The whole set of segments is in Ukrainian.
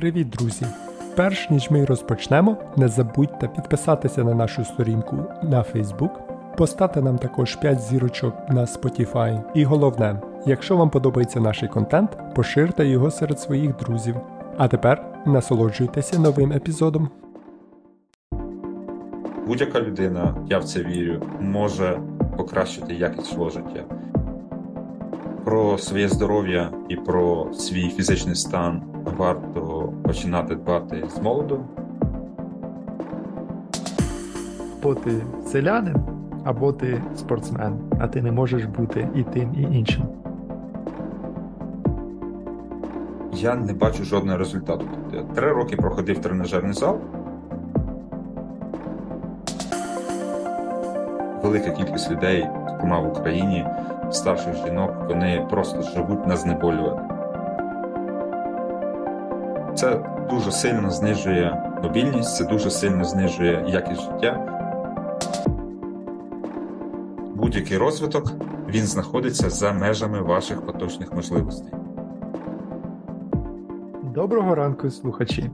Привіт, друзі! Перш ніж ми розпочнемо, не забудьте підписатися на нашу сторінку на Facebook, поставте нам також 5 зірочок на Spotify. І головне, якщо вам подобається наш контент, поширте його серед своїх друзів. А тепер насолоджуйтеся новим епізодом. Будь-яка людина, я в це вірю, може покращити якість свого життя. Про своє здоров'я і про свій фізичний стан варто починати дбати з молоду. Або ти селянин, або ти спортсмен, а ти не можеш бути і тим, і іншим. Я не бачу жодного результату. Тобто я три роки проходив тренажерний зал. Велика кількість людей, зокрема в Україні, старших жінок, вони просто живуть на знеболюванні. Це дуже сильно знижує мобільність, це дуже сильно знижує якість життя. Будь-який розвиток він знаходиться за межами ваших поточних можливостей. Доброго ранку, слухачі.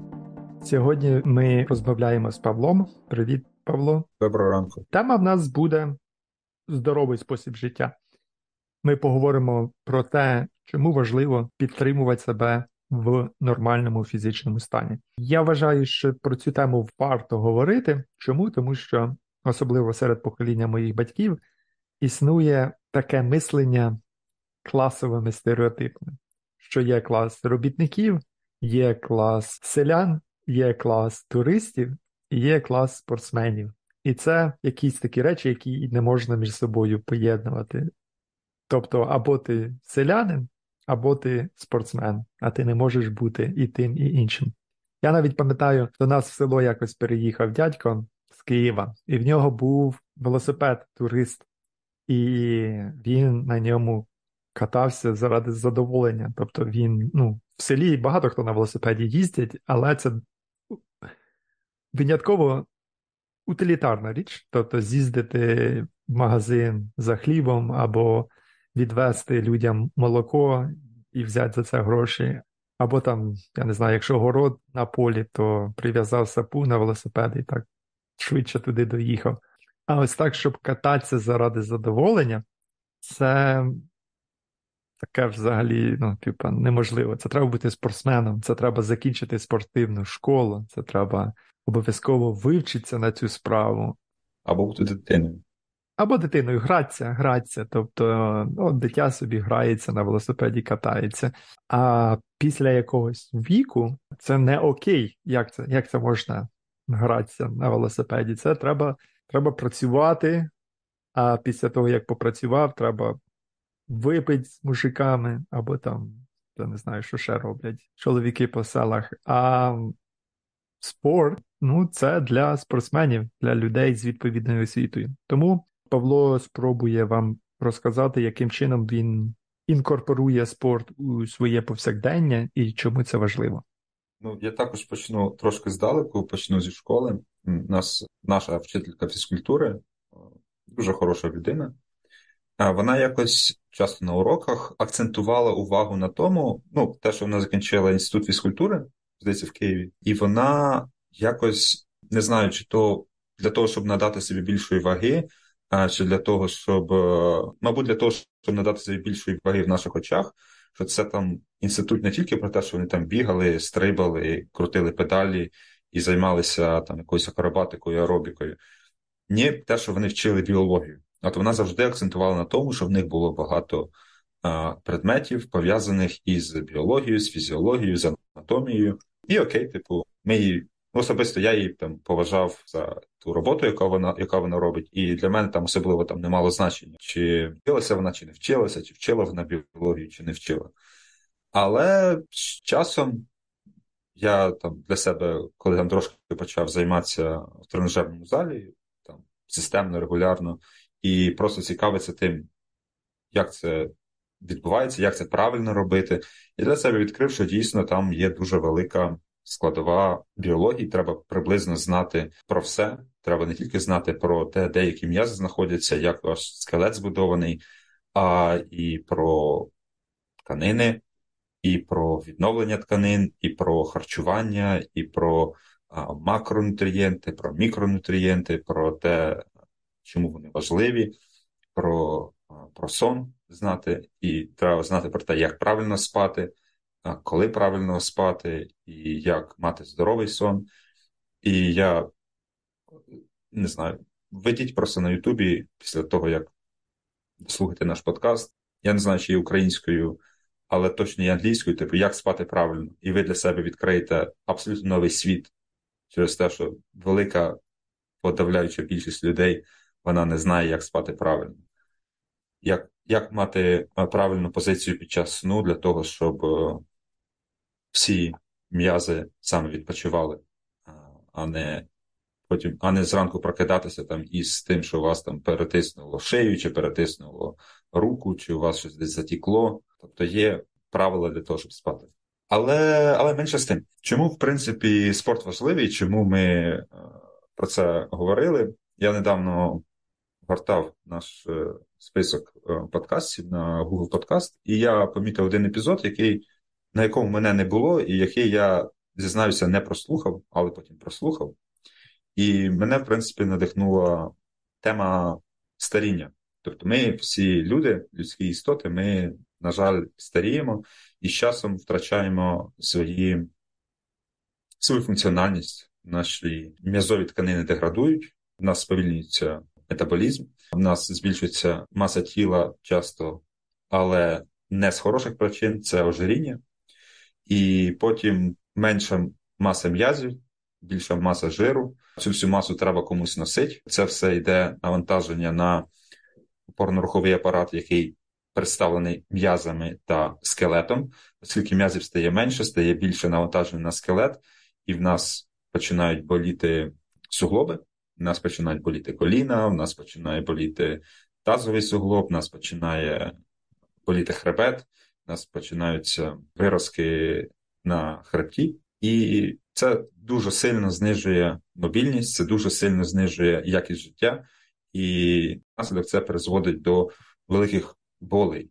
Сьогодні ми розмовляємо з Павлом. Привіт, Павло. Доброго ранку. Тема в нас буде здоровий спосіб життя. Ми поговоримо про те, чому важливо підтримувати себе в нормальному фізичному стані. Я вважаю, що про цю тему варто говорити. Чому? Тому що, особливо серед покоління моїх батьків, існує таке мислення класовими стереотипами, що є клас робітників, є клас селян, є клас туристів і є клас спортсменів. І це якісь такі речі, які не можна між собою поєднувати. Тобто, або ти селянин, або ти спортсмен, а ти не можеш бути і тим, і іншим. Я навіть пам'ятаю, до нас в село якось переїхав дядько з Києва, і в нього був велосипед-турист, і він на ньому катався заради задоволення. Тобто він, ну, в селі багато хто на велосипеді їздять, але це винятково утилітарна річ, тобто з'їздити в магазин за хлібом або відвести людям молоко і взяти за це гроші. Або там, я не знаю, якщо город на полі, то прив'язав сапу на велосипед і так швидше туди доїхав. А ось так, щоб кататися заради задоволення, це таке взагалі, ну, типа, неможливо. Це треба бути спортсменом, це треба закінчити спортивну школу, це треба обов'язково вивчитися на цю справу. Або бути дитиною. Або дитиною гратися, гратися. Тобто от дитя собі грається на велосипеді, катається. А після якогось віку це не окей. Як це як це можна гратися на велосипеді? Це треба, треба працювати. А після того, як попрацював, треба випити з мужиками, або там, я не знаю, що ще роблять чоловіки по селах. А спорт ну, це для спортсменів, для людей з відповідною освітою. Тому Павло спробує вам розказати, яким чином він інкорпорує спорт у своє повсякдення і чому це важливо. Ну, я також почну трошки здалеку, почну зі школи. Нас наша вчителька фізкультури, дуже хороша людина. Вона якось часто на уроках акцентувала увагу на тому, ну, те, що вона закінчила інститут фізкультури, здається, в Києві, і вона якось не знаю, чи то для того, щоб надати собі більшої ваги, чи для того, щоб, е, мабуть, для того, щоб надати собі більшої ваги в наших очах, що це там інститут не тільки про те, що вони там бігали, стрибали, крутили педалі і займалися там якоюсь акробатикою, аеробікою. Ні, те, що вони вчили біологію. От вона завжди акцентувала на тому, що в них було багато а, предметів, пов'язаних із біологією, з фізіологією, з анатомією. І окей, типу, ми особисто я її там поважав за ту роботу, яка вона яка вона робить, і для мене там особливо там не мало значення, чи вчилася вона, чи не вчилася, чи вчила вона біологію, чи не вчила. Але з часом я там для себе, коли там трошки почав займатися в тренажерному залі, там системно, регулярно, і просто цікавитися тим, як це відбувається, як це правильно робити, і для себе відкрив, що дійсно там є дуже велика складова біології, треба приблизно знати про все. Треба не тільки знати про те, де які м'язи знаходяться, як ваш скелет збудований, а і про тканини, і про відновлення тканин, і про харчування, і про макронутрієнти, про мікронутрієнти, про те, чому вони важливі, про, про сон знати, і треба знати про те, як правильно спати, коли правильно спати, і як мати здоровий сон. І я не знаю, введіть просто на Ютубі після того, як слухаєте наш подкаст. Я не знаю, чи є українською, але точно є англійською, типу, як спати правильно, і ви для себе відкриєте абсолютно новий світ через те, що велика подавляюча більшість людей вона не знає, як спати правильно. Як як мати правильну позицію під час сну для того, щоб е, всі м'язи саме відпочивали, а не потім, а не зранку прокидатися там із тим, що у вас там перетиснуло шию, чи перетиснуло руку, чи у вас щось десь затікло. Тобто є правила для того, щоб спати. Але але менше з тим, чому в принципі спорт важливий, чому ми е, про це говорили? Я недавно гортав наш е, список е, подкастів на Google Podcast, і я помітив один епізод, який, на якому мене не було, і який я зізнаюся, не прослухав, але потім прослухав. І мене, в принципі, надихнула тема старіння. Тобто, ми всі люди, людські істоти, ми, на жаль, старіємо і з часом втрачаємо свої, свою функціональність. Наші м'язові тканини деградують, в нас сповільнюється метаболізм, в нас збільшується маса тіла часто, але не з хороших причин це ожиріння, і потім менша маса м'язів, більша маса жиру. Цю всю масу треба комусь носити. Це все йде навантаження на опорно-руховий апарат, який представлений м'язами та скелетом, оскільки м'язів стає менше, стає більше навантаження на скелет, і в нас починають боліти суглоби, в нас починають боліти коліна, в нас починає боліти тазовий суглоб, в нас починає боліти хребет, в нас починаються виразки на хребті, і це дуже сильно знижує мобільність, це дуже сильно знижує якість життя, і наслідок це призводить до великих болей.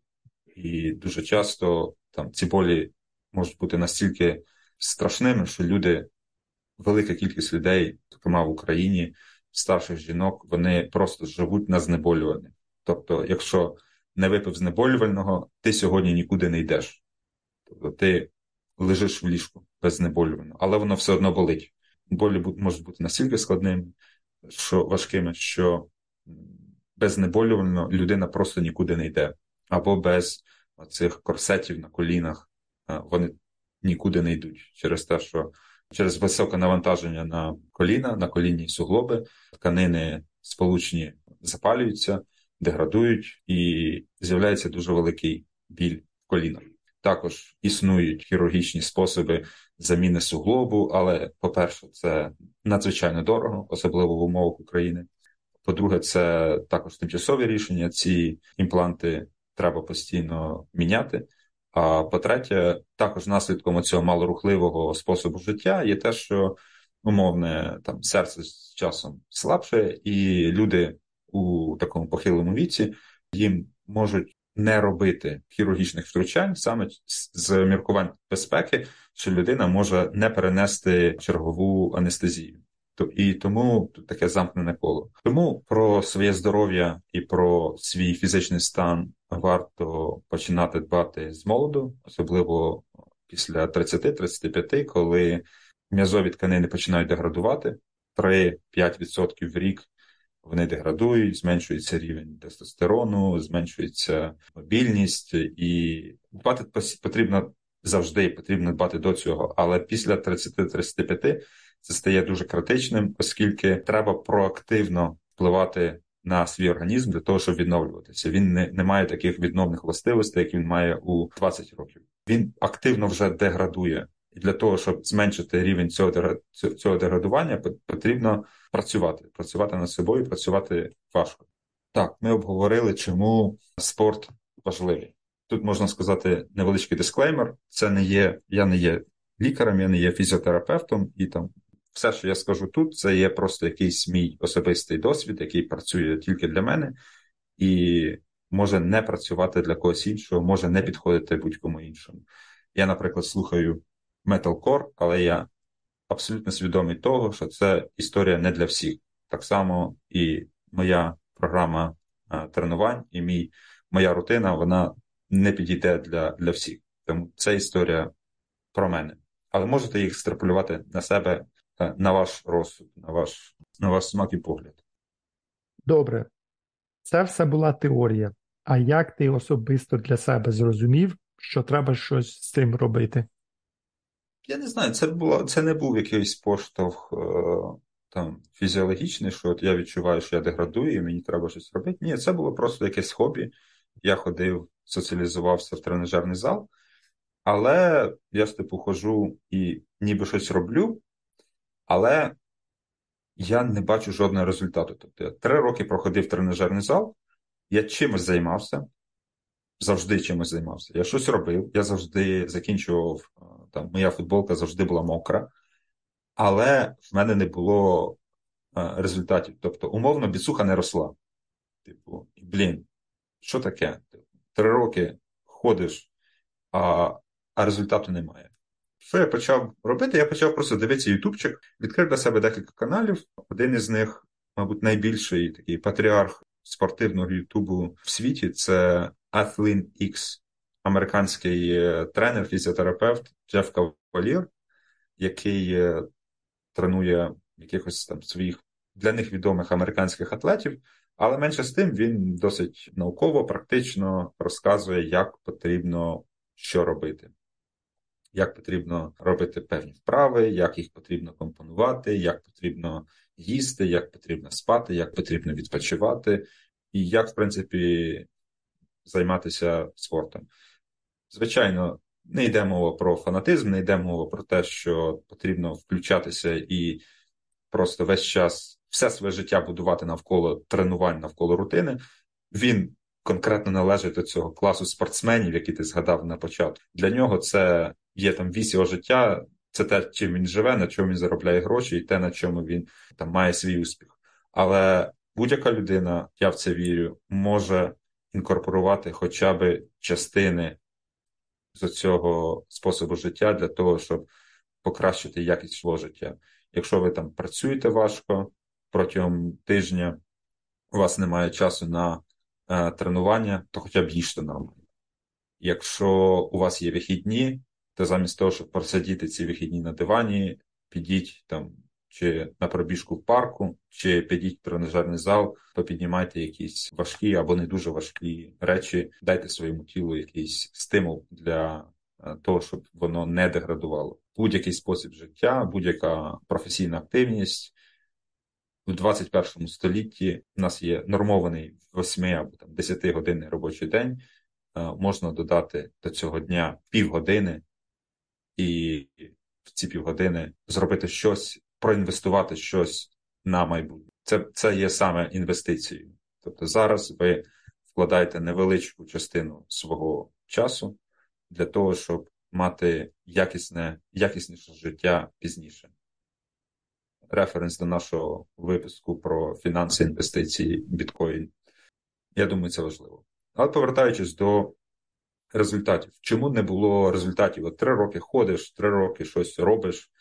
І дуже часто там ці болі можуть бути настільки страшними, що люди, велика кількість людей, зокрема в Україні, старших жінок, вони просто живуть на знеболюванні. Тобто, якщо не випив знеболювального, ти сьогодні нікуди не йдеш. Тобто ти лежиш в ліжку без знеболювального, але воно все одно болить. Болі можуть бути настільки складними, що важкими, що без знеболювального людина просто нікуди не йде. Або без цих корсетів на колінах вони нікуди не йдуть через те, що через високе навантаження на коліна, на колінні суглоби, тканини сполучні запалюються, деградують і з'являється дуже великий біль в колінах. Також існують хірургічні способи заміни суглобу, але, по-перше, це надзвичайно дорого, особливо в умовах України. По-друге, це також тимчасові рішення. Ці імпланти треба постійно міняти. А по-третє, також наслідком цього малорухливого способу життя є те, що умовне там серце з часом слабше, і люди у такому похилому віці їм можуть не робити хірургічних втручань саме з міркувань безпеки, що людина може не перенести чергову анестезію. І тому таке замкнене коло. Тому про своє здоров'я і про свій фізичний стан варто починати дбати з молоду, особливо після 30-35, коли м'язові тканини починають деградувати 3-5% в рік вони деградують, зменшується рівень тестостерону, зменшується мобільність, і дбати потрібно завжди, потрібно дбати до цього. Але після 30-35 це стає дуже критичним, оскільки треба проактивно впливати на свій організм для того, щоб відновлюватися. Він не, не має таких відновних властивостей, як він має у 20 років. Він активно вже деградує. І для того, щоб зменшити рівень цього цього деградування, потрібно працювати, працювати над собою, працювати важко. Так, ми обговорили, чому спорт важливий. Тут можна сказати невеличкий дисклеймер: це не є, я не є лікарем, я не є фізіотерапевтом, і там все, що я скажу тут, це є просто якийсь мій особистий досвід, який працює тільки для мене, і може не працювати для когось іншого, може не підходити будь-кому іншому. Я, наприклад, слухаю металкор, але я абсолютно свідомий того, що це історія не для всіх. Так само і моя програма а, тренувань, і мій, моя рутина, вона не підійде для, для всіх. Тому це історія про мене. Але можете їх екстраполювати на себе, е, на ваш розсуд, на ваш, на ваш смак і погляд. Добре. Це все була теорія. А як ти особисто для себе зрозумів, що треба щось з цим робити? Я не знаю, це було, це не був якийсь поштовх е, там фізіологічний, що от я відчуваю, що я деградую, і мені треба щось робити. Ні, це було просто якесь хобі. Я ходив, соціалізувався в тренажерний зал, але я ж типу хожу і ніби щось роблю, але я не бачу жодного результату. Тобто я три роки проходив тренажерний зал, я чимось займався, завжди чимось займався. Я щось робив, я завжди закінчував, е, там, моя футболка завжди була мокра, але в мене не було е, результатів. Тобто, умовно, біцуха не росла. Типу, блін, що таке? Три роки ходиш, а, а результату немає. Що я почав робити? Я почав просто дивитися ютубчик, відкрив для себе декілька каналів. Один із них, мабуть, найбільший такий патріарх спортивного Ютубу в світі це Athlin X, американський е, тренер, фізіотерапевт Джеф Кавалір, який е, тренує якихось там своїх для них відомих американських атлетів. Але менше з тим він досить науково, практично розказує, як потрібно що робити, як потрібно робити певні вправи, як їх потрібно компонувати, як потрібно їсти, як потрібно спати, як потрібно відпочивати, і як, в принципі, займатися спортом. Звичайно, не йде мова про фанатизм, не йде мова про те, що потрібно включатися і просто весь час все своє життя будувати навколо тренувань, навколо рутини. Він конкретно належить до цього класу спортсменів, які ти згадав на початку. Для нього це є там вісь його життя, це те, чим він живе, на чому він заробляє гроші, і те, на чому він там має свій успіх. Але будь-яка людина, я в це вірю, може інкорпорувати хоча б частини з цього способу життя для того, щоб покращити якість свого життя. Якщо ви там працюєте важко протягом тижня, у вас немає часу на е, тренування, то хоча б їжте нормально. Якщо у вас є вихідні, то замість того, щоб просидіти ці вихідні на дивані, підіть там чи на пробіжку в парку, чи підіть в тренажерний зал, попіднімайте якісь важкі або не дуже важкі речі, дайте своєму тілу якийсь стимул для е, того, щоб воно не деградувало. Будь-який спосіб життя, будь-яка професійна активність. У 21 столітті у нас є нормований 8 або там 10 годинний робочий день. Е, можна додати до цього дня півгодини і в ці півгодини зробити щось, проінвестувати щось на майбутнє. Це це є саме інвестицією. Тобто зараз ви вкладаєте невеличку частину свого часу для того, щоб мати якісне, якісніше життя пізніше. Референс до нашого випуску про фінанси інвестиції біткоін. Я думаю, це важливо. Але повертаючись до результатів. Чому не було результатів? От три роки ходиш, три роки щось робиш,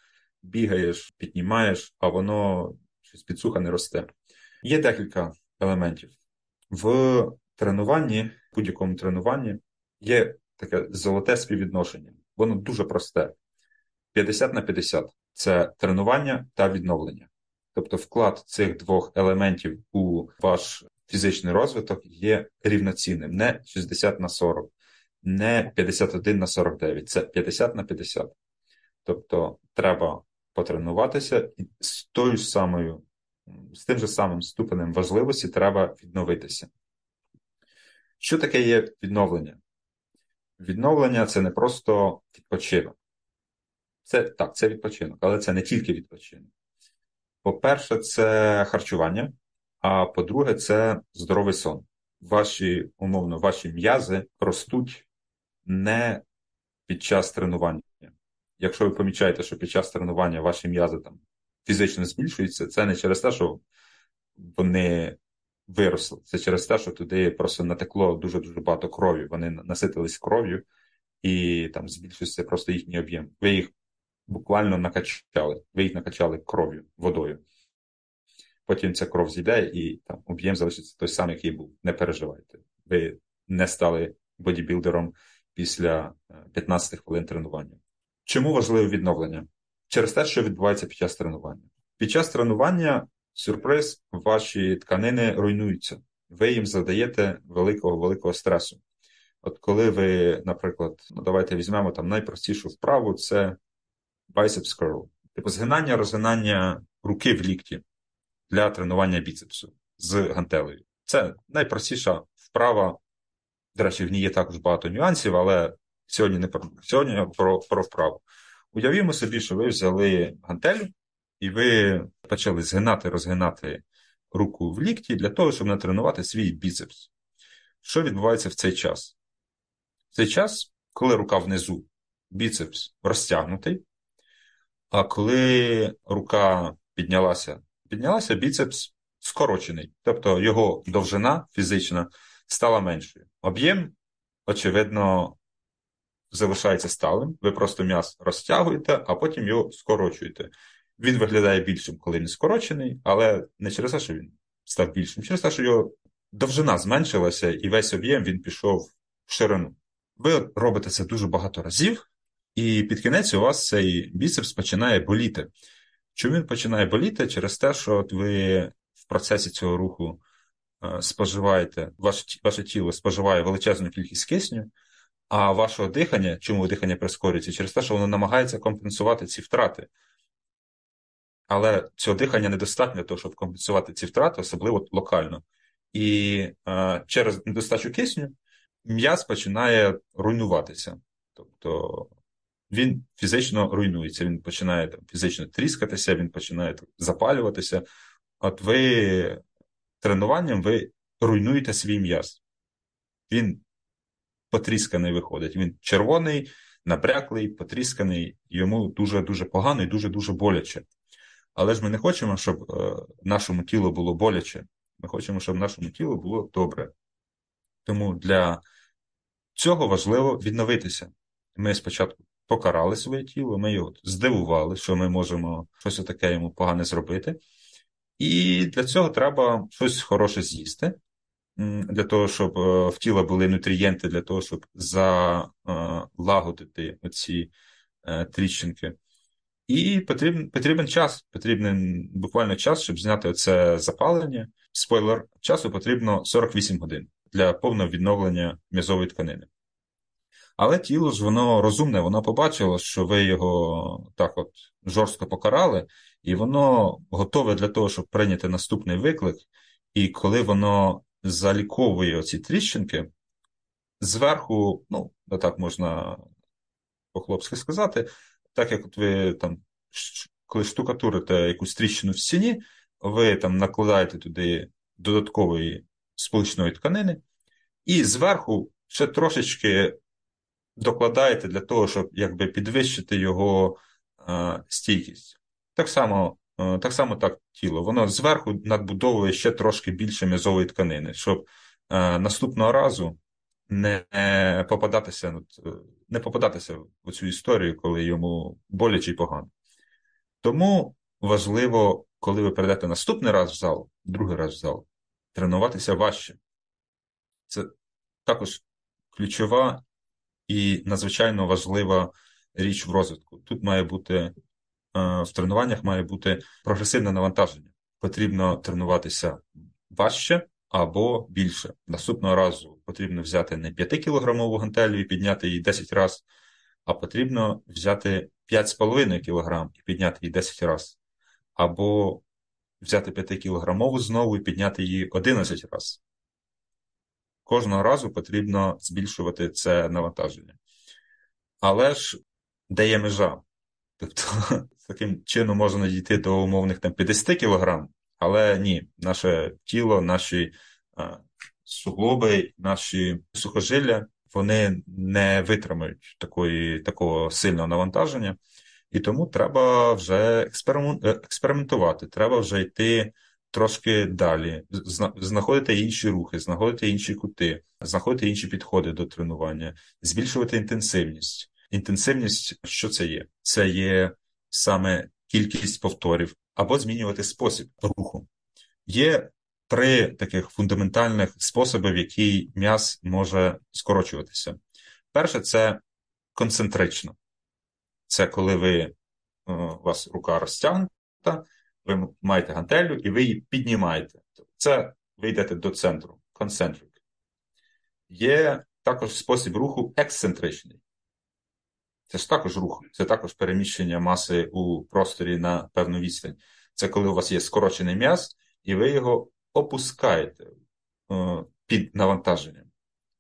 бігаєш, піднімаєш, а воно щось підсуха не росте. Є декілька елементів. В тренуванні, в будь-якому тренуванні є таке золоте співвідношення. Воно дуже просте. 50 на 50 це тренування та відновлення. Тобто вклад цих двох елементів у ваш фізичний розвиток є рівноцінним, не 60 на 40, не 51 на 49, це 50 на 50. Тобто треба потренуватися і з тою самою, з тим же самим ступенем важливості треба відновитися. Що таке є відновлення? Відновлення це не просто відпочинок. Це так, це відпочинок, але це не тільки відпочинок. По-перше, це харчування, а по-друге, це здоровий сон. Ваші, умовно, ваші м'язи ростуть не під час тренування. Якщо ви помічаєте, що під час тренування ваші м'язи там фізично збільшуються, це не через те, що вони виросли. Це через те, що туди просто натекло дуже-дуже багато крові. Вони наситились кров'ю, і там збільшується просто їхній об'єм. Ви їх буквально накачали, ви їх накачали кров'ю, водою. Потім ця кров зійде і там об'єм залишиться той самий, який був. Не переживайте. Ви не стали бодібілдером після 15 е, хвилин тренування. Чому важливе відновлення? Через те, що відбувається під час тренування. Під час тренування сюрприз, ваші тканини руйнуються. Ви їм задаєте великого великого стресу. От коли ви, наприклад, ну давайте візьмемо там найпростішу вправу, це biceps curl. Типу згинання, розгинання руки в лікті для тренування біцепсу з гантелею. Це найпростіша вправа. До речі, в ній є також багато нюансів, але сьогодні не про сьогодні про, про вправу. Уявімо собі, що ви взяли гантелю і ви почали згинати, розгинати руку в лікті для того, щоб натренувати свій біцепс. Що відбувається в цей час? В цей час, коли рука внизу, біцепс розтягнутий, а коли рука піднялася, піднялася біцепс скорочений, тобто його довжина фізична стала меншою. Об'єм, очевидно, залишається сталим. Ви просто м'яс розтягуєте, а потім його скорочуєте. Він виглядає більшим, коли він скорочений, але не через те, що він став більшим, через те, що його довжина зменшилася, і весь об'єм він пішов в ширину. Ви робите це дуже багато разів, і під кінець у вас цей біцепс починає боліти. Чому він починає боліти? Через те, що от ви в процесі цього руху е, споживаєте, ваше, ваше тіло споживає величезну кількість кисню, а вашого дихання, чому дихання прискорюється? Через те, що воно намагається компенсувати ці втрати. Але цього дихання недостатньо для того, щоб компенсувати ці втрати, особливо локально. І е, через недостачу кисню м'яз починає руйнуватися. Тобто він фізично руйнується, він починає там, фізично тріскатися, він починає там, запалюватися. От ви тренуванням ви руйнуєте свій м'яз. Він потрісканий виходить. Він червоний, набряклий, потрісканий, йому дуже-дуже погано і дуже-дуже боляче. Але ж ми не хочемо, щоб е, нашому тілу було боляче. Ми хочемо, щоб нашому тілу було добре. Тому для цього важливо відновитися. Ми спочатку покарали своє тіло, ми його здивували, що ми можемо щось таке йому погане зробити. І для цього треба щось хороше з'їсти, для того, щоб е, в тіло були нутрієнти, для того, щоб залагодити оці е, тріщинки. І потрібен потрібен час, потрібен буквально час, щоб зняти оце запалення. Спойлер, часу потрібно 48 годин для повного відновлення м'язової тканини. Але тіло ж воно розумне, воно побачило, що ви його так от жорстко покарали, і воно готове для того, щоб прийняти наступний виклик. І коли воно заліковує оці тріщинки, зверху, ну, так можна по-хлопськи сказати, так як от ви там, коли штукатурите якусь тріщину в стіні, ви там накладаєте туди додаткової сполучної тканини, і зверху ще трошечки докладаєте для того, щоб якби підвищити його е, стійкість. Так само так само так тіло. Воно зверху надбудовує ще трошки більше м'язової тканини, щоб е, наступного разу не попадатися е, не попадатися в цю історію, коли йому боляче і погано. Тому важливо, коли ви прийдете наступний раз в зал, другий раз в зал, тренуватися важче. Це також ключова і надзвичайно важлива річ в розвитку. Тут має бути е, в тренуваннях має бути прогресивне навантаження. Потрібно тренуватися важче або більше. Наступного разу потрібно взяти не 5-кілограмову гантелю і підняти її 10 разів, а потрібно взяти 5,5 кг і підняти її 10 разів. Або взяти 5-кілограмову знову і підняти її 11 разів кожного разу потрібно збільшувати це навантаження. Але ж де є межа? Тобто, таким чином можна дійти до умовних там 50 кг, але ні, наше тіло, наші а, суглоби, наші сухожилля, вони не витримають такої, такого сильного навантаження. І тому треба вже експериментувати, треба вже йти трошки далі, знаходити інші рухи, знаходити інші кути, знаходити інші підходи до тренування, збільшувати інтенсивність. Інтенсивність, що це є? Це є саме кількість повторів або змінювати спосіб руху. Є три таких фундаментальних способи, в який м'яз може скорочуватися. Перше, це концентрично. Це коли ви, е, у вас рука розтягнута, ви маєте гантелю і ви її піднімаєте. Це ви йдете до центру, concentric. Є також спосіб руху ексцентричний. Це ж також рух, це також переміщення маси у просторі на певну відстань. Це коли у вас є скорочений м'яз, і ви його опускаєте е, під навантаженням.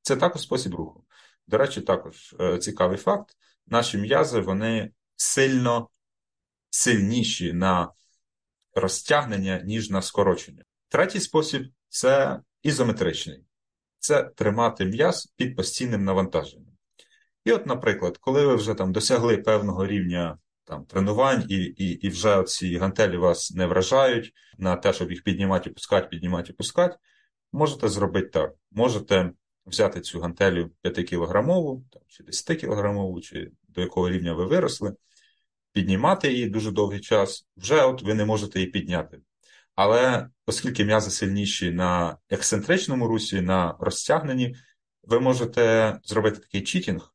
Це також спосіб руху. До речі, також е, цікавий факт: наші м'язи вони сильно сильніші на розтягнення, ніж на скорочення. Третій спосіб це ізометричний. Це тримати м'яз під постійним навантаженням. І от, наприклад, коли ви вже там досягли певного рівня там, тренувань, і і, і вже ці гантелі вас не вражають на те, щоб їх піднімати, пускати, піднімати пускати, можете зробити так. Можете взяти цю гантелю 5-кілограмову, чи 10-кілограмову, чи до якого рівня ви виросли, піднімати її дуже довгий час, вже от ви не можете її підняти. Але оскільки м'язи сильніші на ексцентричному русі, на розтягненні, ви можете зробити такий читінг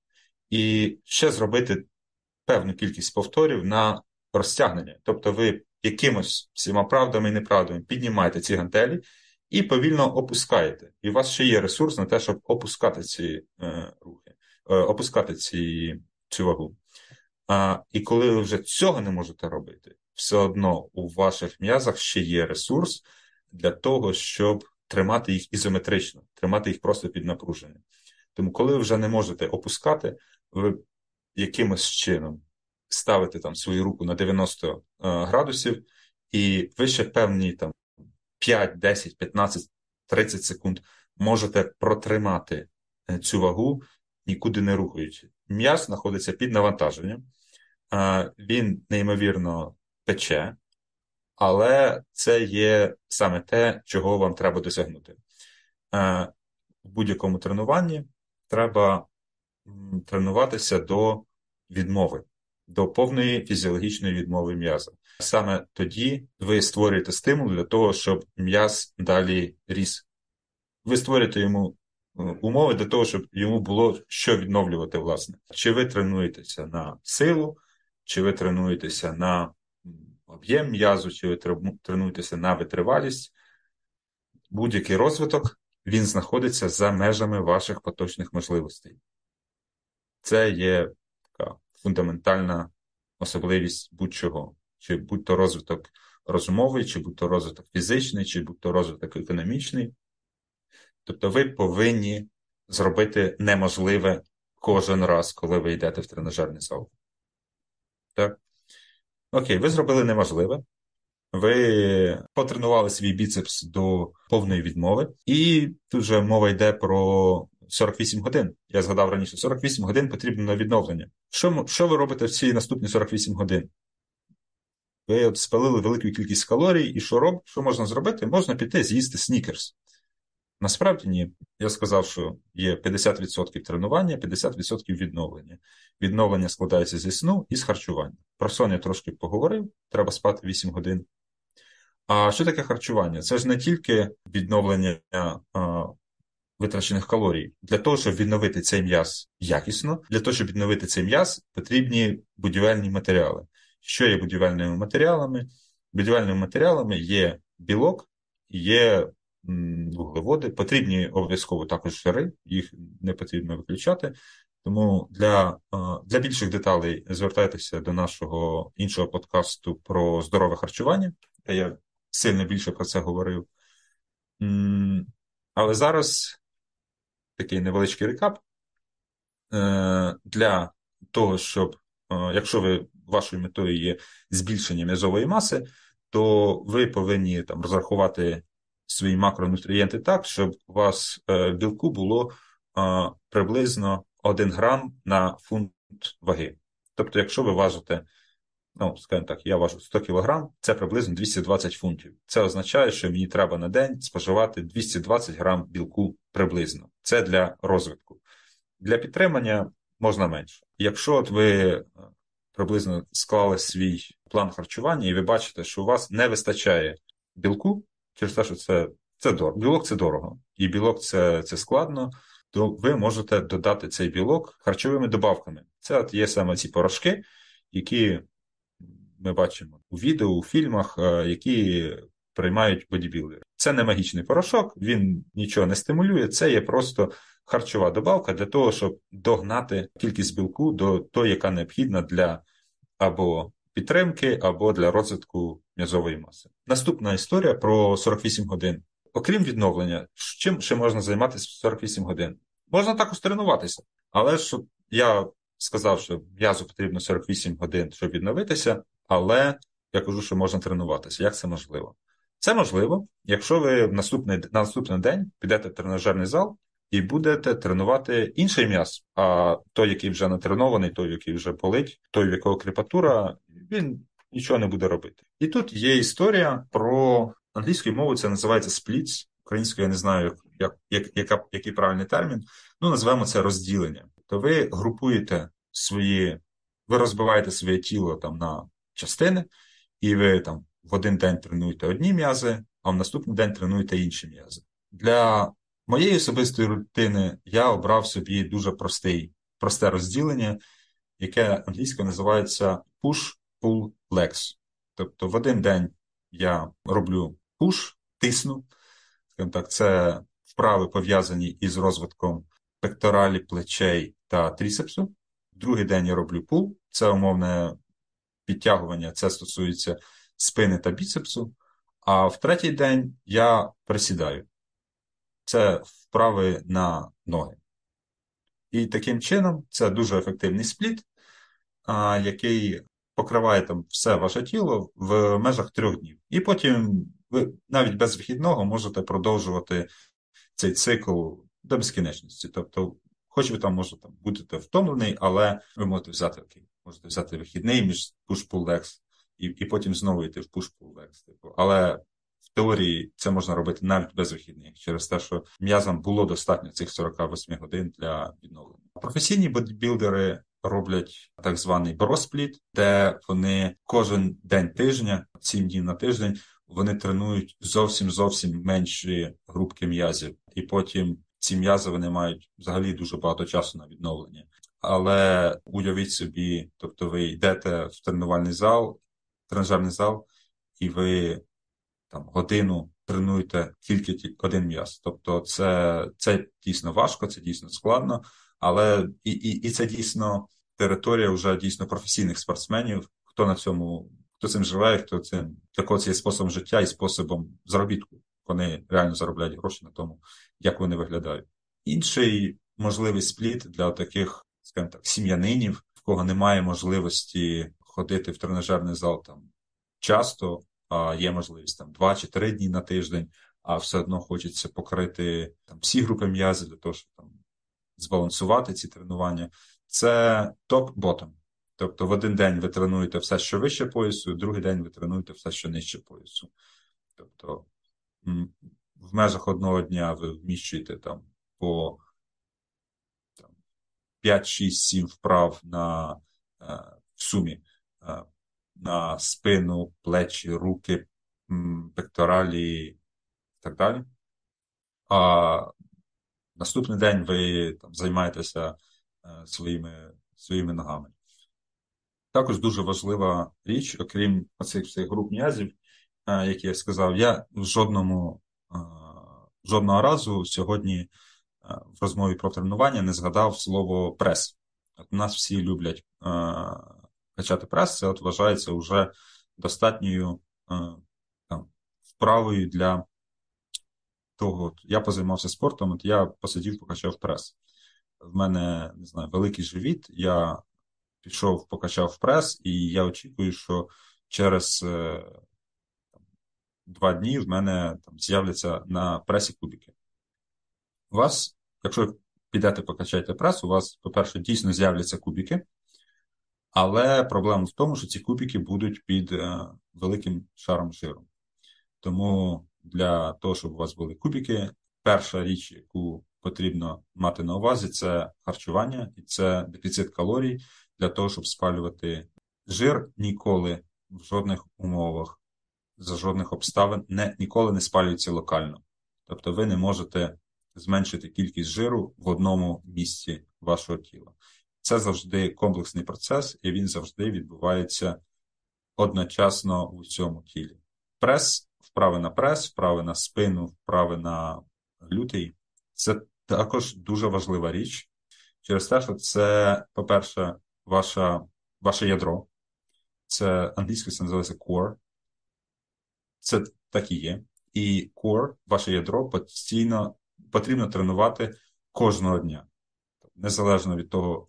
і ще зробити певну кількість повторів на розтягнення. Тобто ви якимось всіма правдами і неправдами піднімаєте ці гантелі і повільно опускаєте. І у вас ще є ресурс на те, щоб опускати ці е, рухи, е, опускати ці, цю вагу. А, І коли ви вже цього не можете робити, все одно у ваших м'язах ще є ресурс для того, щоб тримати їх ізометрично, тримати їх просто під напруженням. Тому, коли ви вже не можете опускати, ви якимось чином ставите там свою руку на 90 е, градусів, і ви ще певні там 5, 10, 15, 30 секунд можете протримати е, цю вагу, нікуди не рухаючи. М'яз знаходиться під навантаженням, він неймовірно пече, але це є саме те, чого вам треба досягнути. В будь-якому тренуванні треба тренуватися до відмови, до повної фізіологічної відмови м'яза. Саме тоді ви створюєте стимул для того, щоб м'яз далі ріс. Ви створюєте йому е, умови для того, щоб йому було що відновлювати, власне. Чи ви тренуєтеся на силу, чи ви тренуєтеся на об'єм м'язу, чи ви тренуєтеся на витривалість. Будь-який розвиток він знаходиться за межами ваших поточних можливостей. Це є така фундаментальна особливість будь-чого, чи будь-то розвиток розумовий, чи будь-то розвиток фізичний, чи будь-то розвиток економічний. Тобто ви повинні зробити неможливе кожен раз, коли ви йдете в тренажерний зал. Так? Окей, ви зробили неможливе. Ви потренували свій біцепс до повної відмови, і тут же мова йде про 48 годин. Я згадав раніше, 48 годин потрібно на відновлення. Що що ви робите в ці наступні 48 годин? Ви от спалили велику кількість калорій, і що роб, що можна зробити? Можна піти з'їсти снікерс. Насправді ні. Я сказав, що є 50% тренування, 50% відновлення. Відновлення складається зі сну і з харчування. Про сон я трошки поговорив, треба спати 8 годин. А що таке харчування? Це ж не тільки відновлення а, витрачених калорій. Для того, щоб відновити цей м'яз якісно, для того, щоб відновити цей м'яз, потрібні будівельні матеріали. Що є будівельними матеріалами? Будівельними матеріалами є білок, є вуглеводи, потрібні обов'язково також жири, їх не потрібно виключати. Тому для для більших деталей звертайтеся до нашого іншого подкасту про здорове харчування, я сильно більше про це говорив. Але зараз такий невеличкий рекап. Е, для того, щоб, якщо ви вашою метою є збільшення м'язової маси, то ви повинні там розрахувати свої макронутрієнти так, щоб у вас е, білку було приблизно 1 грам на фунт ваги. Тобто, якщо ви важите ну, скажімо так, я важу 100 кг, це приблизно 220 фунтів. Це означає, що мені треба на день споживати 220 грам білку приблизно. Це для розвитку. Для підтримання можна менше. Якщо от ви е, приблизно склали свій план харчування, і ви бачите, що у вас не вистачає білку, через те, що це це дорого. Білок це дорого, і білок це, це складно, то ви можете додати цей білок харчовими добавками. Це от є саме ці порошки, які ми бачимо у відео, у фільмах, е, які приймають бодібілдери. Це не магічний порошок, він нічого не стимулює, це є просто харчова добавка для того, щоб догнати кількість білку до того, яка необхідна для або підтримки, або для розвитку м'язової маси. Наступна історія про 48 годин. Окрім відновлення, чим ще можна займатися 48 годин? Можна також тренуватися, але ж я сказав, що м'язу потрібно 48 годин, щоб відновитися, але я кажу, що можна тренуватися. Як це можливо? Це можливо, якщо ви в наступний, на наступний день підете в тренажерний зал і будете тренувати інший м'яз, а той, який вже натренований, той, який вже болить, той, в якого кріпатура, він нічого не буде робити. І тут є історія про англійською мовою, це називається спліц. Українською я не знаю, як, як, яка, який правильний термін. Ну, називаємо це розділення. То ви групуєте свої, ви розбиваєте своє тіло там на частини, і ви там в один день тренуєте одні м'язи, а в наступний день тренуєте інші м'язи. Для моєї особистої рутини я обрав собі дуже простий, просте розділення, яке англійською називається push-pull legs. Тобто в один день я роблю push, тисну. Так, це вправи пов'язані із розвитком пекторалі, плечей та трісепсу. Другий день я роблю пул, це умовне підтягування, це стосується спини та біцепсу. А в третій день я присідаю. Це вправи на ноги. І таким чином це дуже ефективний спліт, який покриває там все ваше тіло в межах трьох днів. І потім ви навіть без вихідного можете продовжувати цей цикл до безкінечності. Тобто, хоч ви там можете там, будете втомлений, але ви можете взяти окей, можете взяти вихідний між push-pull legs, і і потім знову йти в push-pull legs. Типу. Але в теорії це можна робити навіть без вихідних, через те, що м'язам було достатньо цих 48 годин для відновлення. Професійні бодібілдери роблять так званий броспліт, де вони кожен день тижня, 7 днів на тиждень, вони тренують зовсім зовсім менші групки м'язів, і потім ці м'язи вони мають взагалі дуже багато часу на відновлення. Але уявіть собі, тобто ви йдете в тренувальний зал, тренажерний зал, і ви там годину тренуєте тільки один м'яз. Тобто, це це дійсно важко, це дійсно складно, але і, і, і це дійсно територія вже дійсно професійних спортсменів, хто на цьому, хто цим живе, хто цим для кого це є способом життя і способом заробітку. Вони реально заробляють гроші на тому, як вони виглядають. Інший можливий спліт для таких, скажімо так, сім'янинів, в кого немає можливості ходити в тренажерний зал там часто, а є можливість там два чи три дні на тиждень, а все одно хочеться покрити там всі групи м'язів для того, щоб там збалансувати ці тренування. Це топ-ботом. Тобто в один день ви тренуєте все, що вище поясу, в другий день ви тренуєте все, що нижче поясу. Тобто в межах одного дня ви вміщуєте там по там, 5, 6, 7 вправ на е, в сумі е, на спину, плечі, руки, пекторалі і так далі. А наступний день ви там займаєтеся е, своїми, своїми ногами. Також дуже важлива річ, окрім оцих всіх груп м'язів, як я сказав, я в жодному жодного разу сьогодні в розмові про тренування не згадав слово прес. От нас всі люблять качати прес, це от вважається вже достатньою там, вправою для того. Я позаймався спортом, от я посидів, покачав прес. В мене не знаю, великий живіт. Я пішов, покачав прес, і я очікую, що через е, два дні в мене там з'являться на пресі кубики. У вас, якщо підете покачаєте прес, у вас, по-перше, дійсно з'являться кубики. Але проблема в тому, що ці кубики будуть під е, великим шаром жиру. Тому для того, щоб у вас були кубики, перша річ, яку потрібно мати на увазі, це харчування і це дефіцит калорій для того, щоб спалювати жир ніколи в жодних умовах, за жодних обставин не, ніколи не спалюється локально. Тобто ви не можете зменшити кількість жиру в одному місці вашого тіла. Це завжди комплексний процес, і він завжди відбувається одночасно у цьому тілі. Прес, вправи на прес, вправи на спину, вправи на лютий це також дуже важлива річ. Через те, що це, по-перше, ваша, ваше ядро. Це англійською це називається core. Це так і є. І core, ваше ядро, постійно потрібно тренувати кожного дня. Незалежно від того,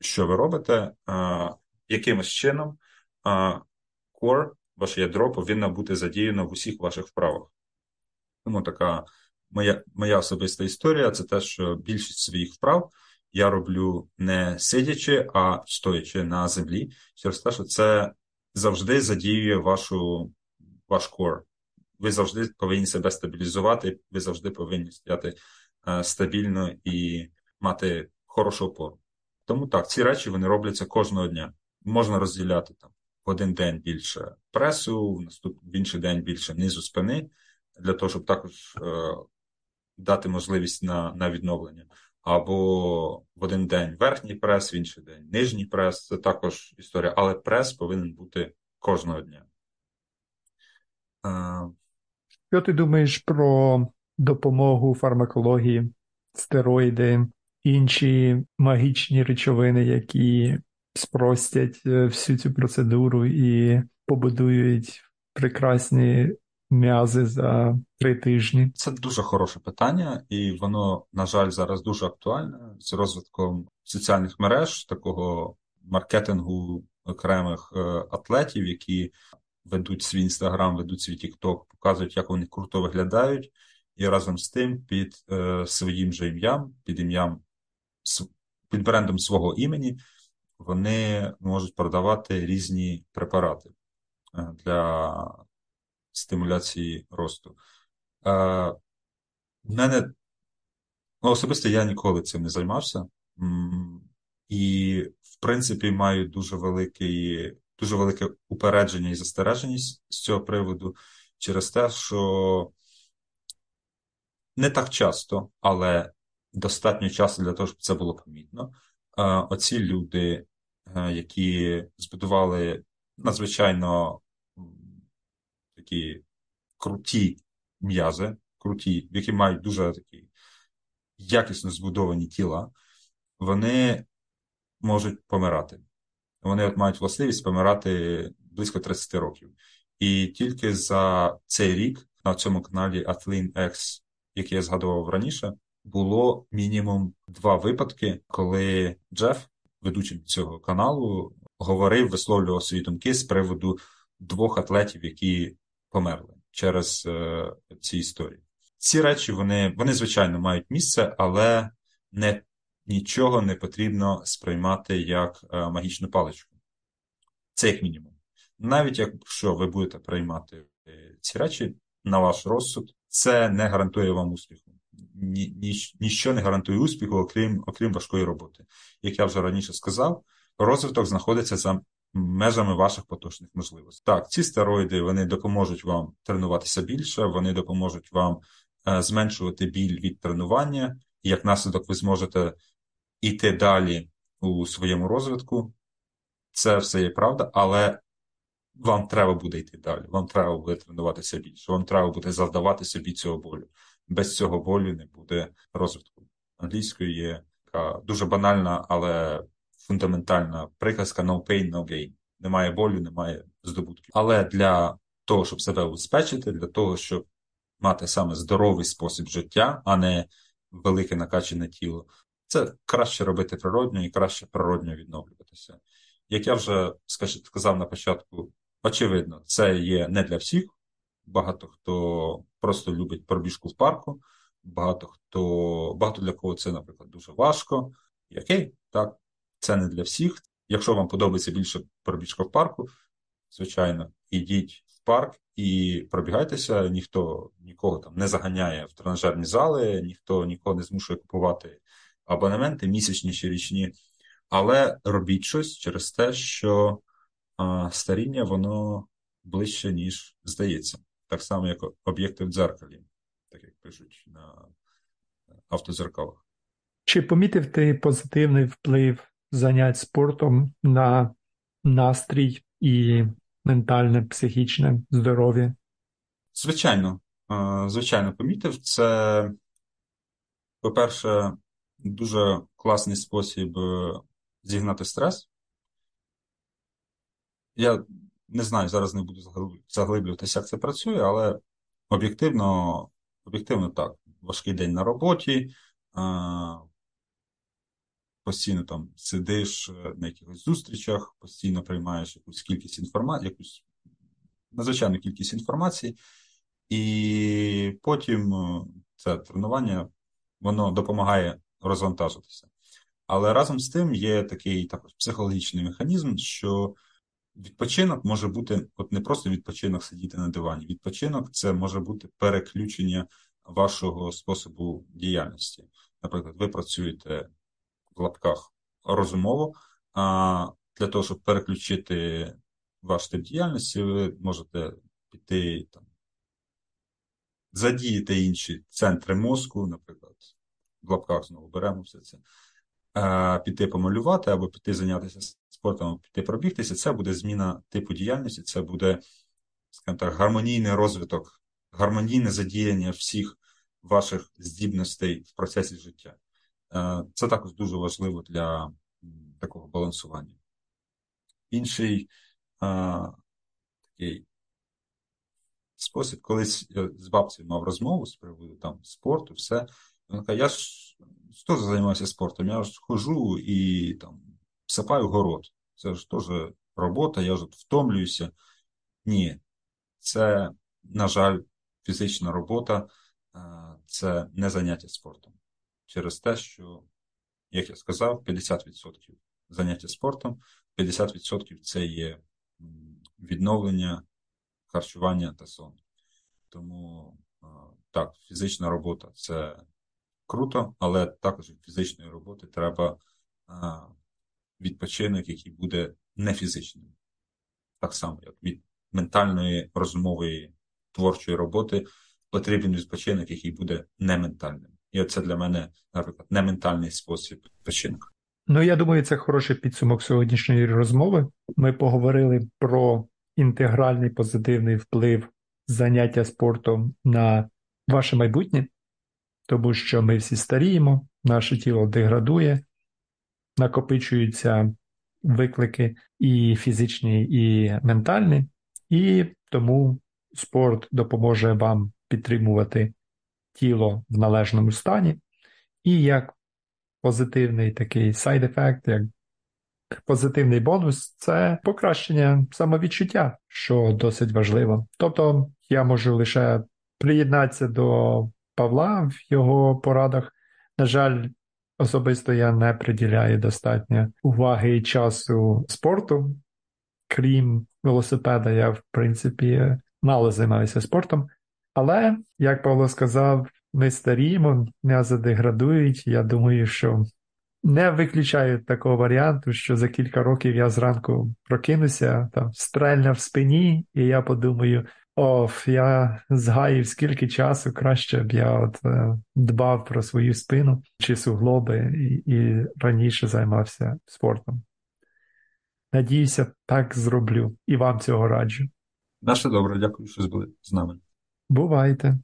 що ви робите, а, якимось чином core, ваше ядро повинно бути задіяно в усіх ваших вправах. Тому така моя моя особиста історія це те, що більшість своїх вправ я роблю не сидячи, а стоячи на землі, через те, що це завжди задіює вашу, ваш кор. Ви завжди повинні себе стабілізувати, ви завжди повинні стояти е, стабільно і мати хорошу опору. Тому так, ці речі вони робляться кожного дня. Можна розділяти там в один день більше пресу, в наступ в інший день більше низу спини, для того, щоб також е, дати можливість на, на відновлення. Або в один день верхній прес, в інший день нижній прес це також історія, але прес повинен бути кожного дня. Що ти думаєш про допомогу фармакології, стероїди, інші магічні речовини, які спростять е, всю цю процедуру і побудують прекрасні м'язи за три тижні? Це дуже хороше питання, і воно, на жаль, зараз дуже актуальне з розвитком соціальних мереж, такого маркетингу окремих е, атлетів, які ведуть свій інстаграм, ведуть свій тікток, показують, як вони круто виглядають, і разом з тим під е, своїм же ім'ям, під ім'ям під брендом свого імені, вони можуть продавати різні препарати е, для стимуляції росту. Е, в мене ну, особисто я ніколи цим не займався. І, в принципі, маю дуже великий, дуже велике упередження і застереженість з цього приводу через те, що не так часто, але достатньо часу для того, щоб це було помітно. Е, оці люди, е, які збудували надзвичайно такі круті м'язи, круті, які мають дуже такі якісно збудовані тіла, вони можуть помирати. Вони от мають властивість помирати близько 30 років. І тільки за цей рік на цьому каналі Athlene X, який я згадував раніше, було мінімум два випадки, коли Джеф, ведучим цього каналу, говорив, висловлював свої думки з приводу двох атлетів, які померли через е, ці історії. Ці речі, вони, вони, звичайно, мають місце, але не, нічого не потрібно сприймати як е, магічну паличку. Це як мінімум. Навіть якщо ви будете приймати е, ці речі на ваш розсуд, це не гарантує вам успіху. Ні, ні, Ніщо не гарантує успіху, окрім окрім важкої роботи. Як я вже раніше сказав, розвиток знаходиться за межами ваших поточних можливостей. Так, ці стероїди вони допоможуть вам тренуватися більше, вони допоможуть вам е, зменшувати біль від тренування, і як наслідок ви зможете йти далі у своєму розвитку. Це все є правда, але вам треба буде йти далі, вам треба буде тренуватися більше, вам треба буде завдавати собі цього болю. Без цього болю не буде розвитку. Англійською є така дуже банальна, але фундаментальна приказка no pain, no gain. Немає болю, немає здобутків. Але для того, щоб себе убезпечити, для того, щоб мати саме здоровий спосіб життя, а не велике накачане тіло, це краще робити природньо і краще природньо відновлюватися. Як я вже сказав на початку, очевидно, це є не для всіх. Багато хто просто любить пробіжку в парку, багато хто багато для кого це, наприклад, дуже важко. І окей, так, це не для всіх. якщо вам подобається більше пробіжка в парку, звичайно, ідіть в парк і пробігайтеся, ніхто нікого там не заганяє в тренажерні зали, ніхто нікого не змушує купувати абонементи місячні чи річні. Але робіть щось через те, що а, старіння воно ближче, ніж здається. Так само, як об'єкти в дзеркалі, так як пишуть на автозеркалах. Чи помітив ти позитивний вплив занять спортом на настрій і ментальне, психічне здоров'я? Звичайно, звичайно, помітив. Це, по-перше, дуже класний спосіб е, зігнати стрес. Я не знаю, зараз не буду заглиблюватися, як це працює, але об'єктивно, об'єктивно так. Важкий день на роботі, постійно там сидиш е, на якихось зустрічах, постійно приймаєш якусь кількість інформації, якусь надзвичайну кількість інформації, і потім е, це тренування воно допомагає розвантажитися. Але разом з тим є такий також психологічний механізм, що відпочинок може бути от не просто відпочинок сидіти на дивані. Відпочинок це може бути переключення вашого способу діяльності. Наприклад, ви працюєте в лапках розумово, а для того, щоб переключити ваш тип діяльності, ви можете піти там, задіяти інші центри мозку, наприклад, в лапках знову беремо все це, піти помалювати або піти зайнятися спортом, або піти пробігтися, це буде зміна типу діяльності, це буде, скажімо так, гармонійний розвиток, гармонійне задіяння всіх ваших здібностей в процесі життя. Е, це також дуже важливо для такого балансування. Інший а, е, такий спосіб, колись я з бабцею мав розмову з приводу там спорту, все. Вона каже, я ж теж займаюся спортом, я ж хожу і там сапаю город. Це ж теж робота, я ж втомлююся. Ні, це, на жаль, фізична робота, це не заняття спортом через те, що, як я сказав, 50% заняття спортом, 50% це є відновлення, харчування та сон. Тому так, фізична робота це круто, але також від фізичної роботи треба відпочинок, який буде не фізичним. Так само, як від ментальної розумової творчої роботи потрібен відпочинок, який буде не ментальним. І це для мене, наприклад, не ментальний спосіб відпочинку. Ну, я думаю, це хороший підсумок сьогоднішньої розмови. Ми поговорили про інтегральний позитивний вплив заняття спортом на ваше майбутнє, тому що ми всі старіємо, наше тіло деградує, накопичуються виклики і фізичні, і ментальні, і тому спорт допоможе вам підтримувати тіло в належному стані, і як позитивний такий сайд-ефект, як позитивний бонус це покращення самовідчуття, що досить важливо. Тобто я можу лише приєднатися до Павла в його порадах. На жаль, особисто я не приділяю достатньо уваги і часу спорту. Крім велосипеда, я, в принципі, мало займаюся спортом. Але, як Павло сказав, ми старіємо, м'язи деградують. Я думаю, що не виключаю такого варіанту, що за кілька років я зранку прокинуся, там стрельня в спині, і я подумаю: оф, я згаїв скільки часу, краще б я от е, дбав про свою спину чи суглоби і, і раніше займався спортом. Надіюся, так зроблю і вам цього раджу. Наше добре, дякую, що були з нами. Бувайте!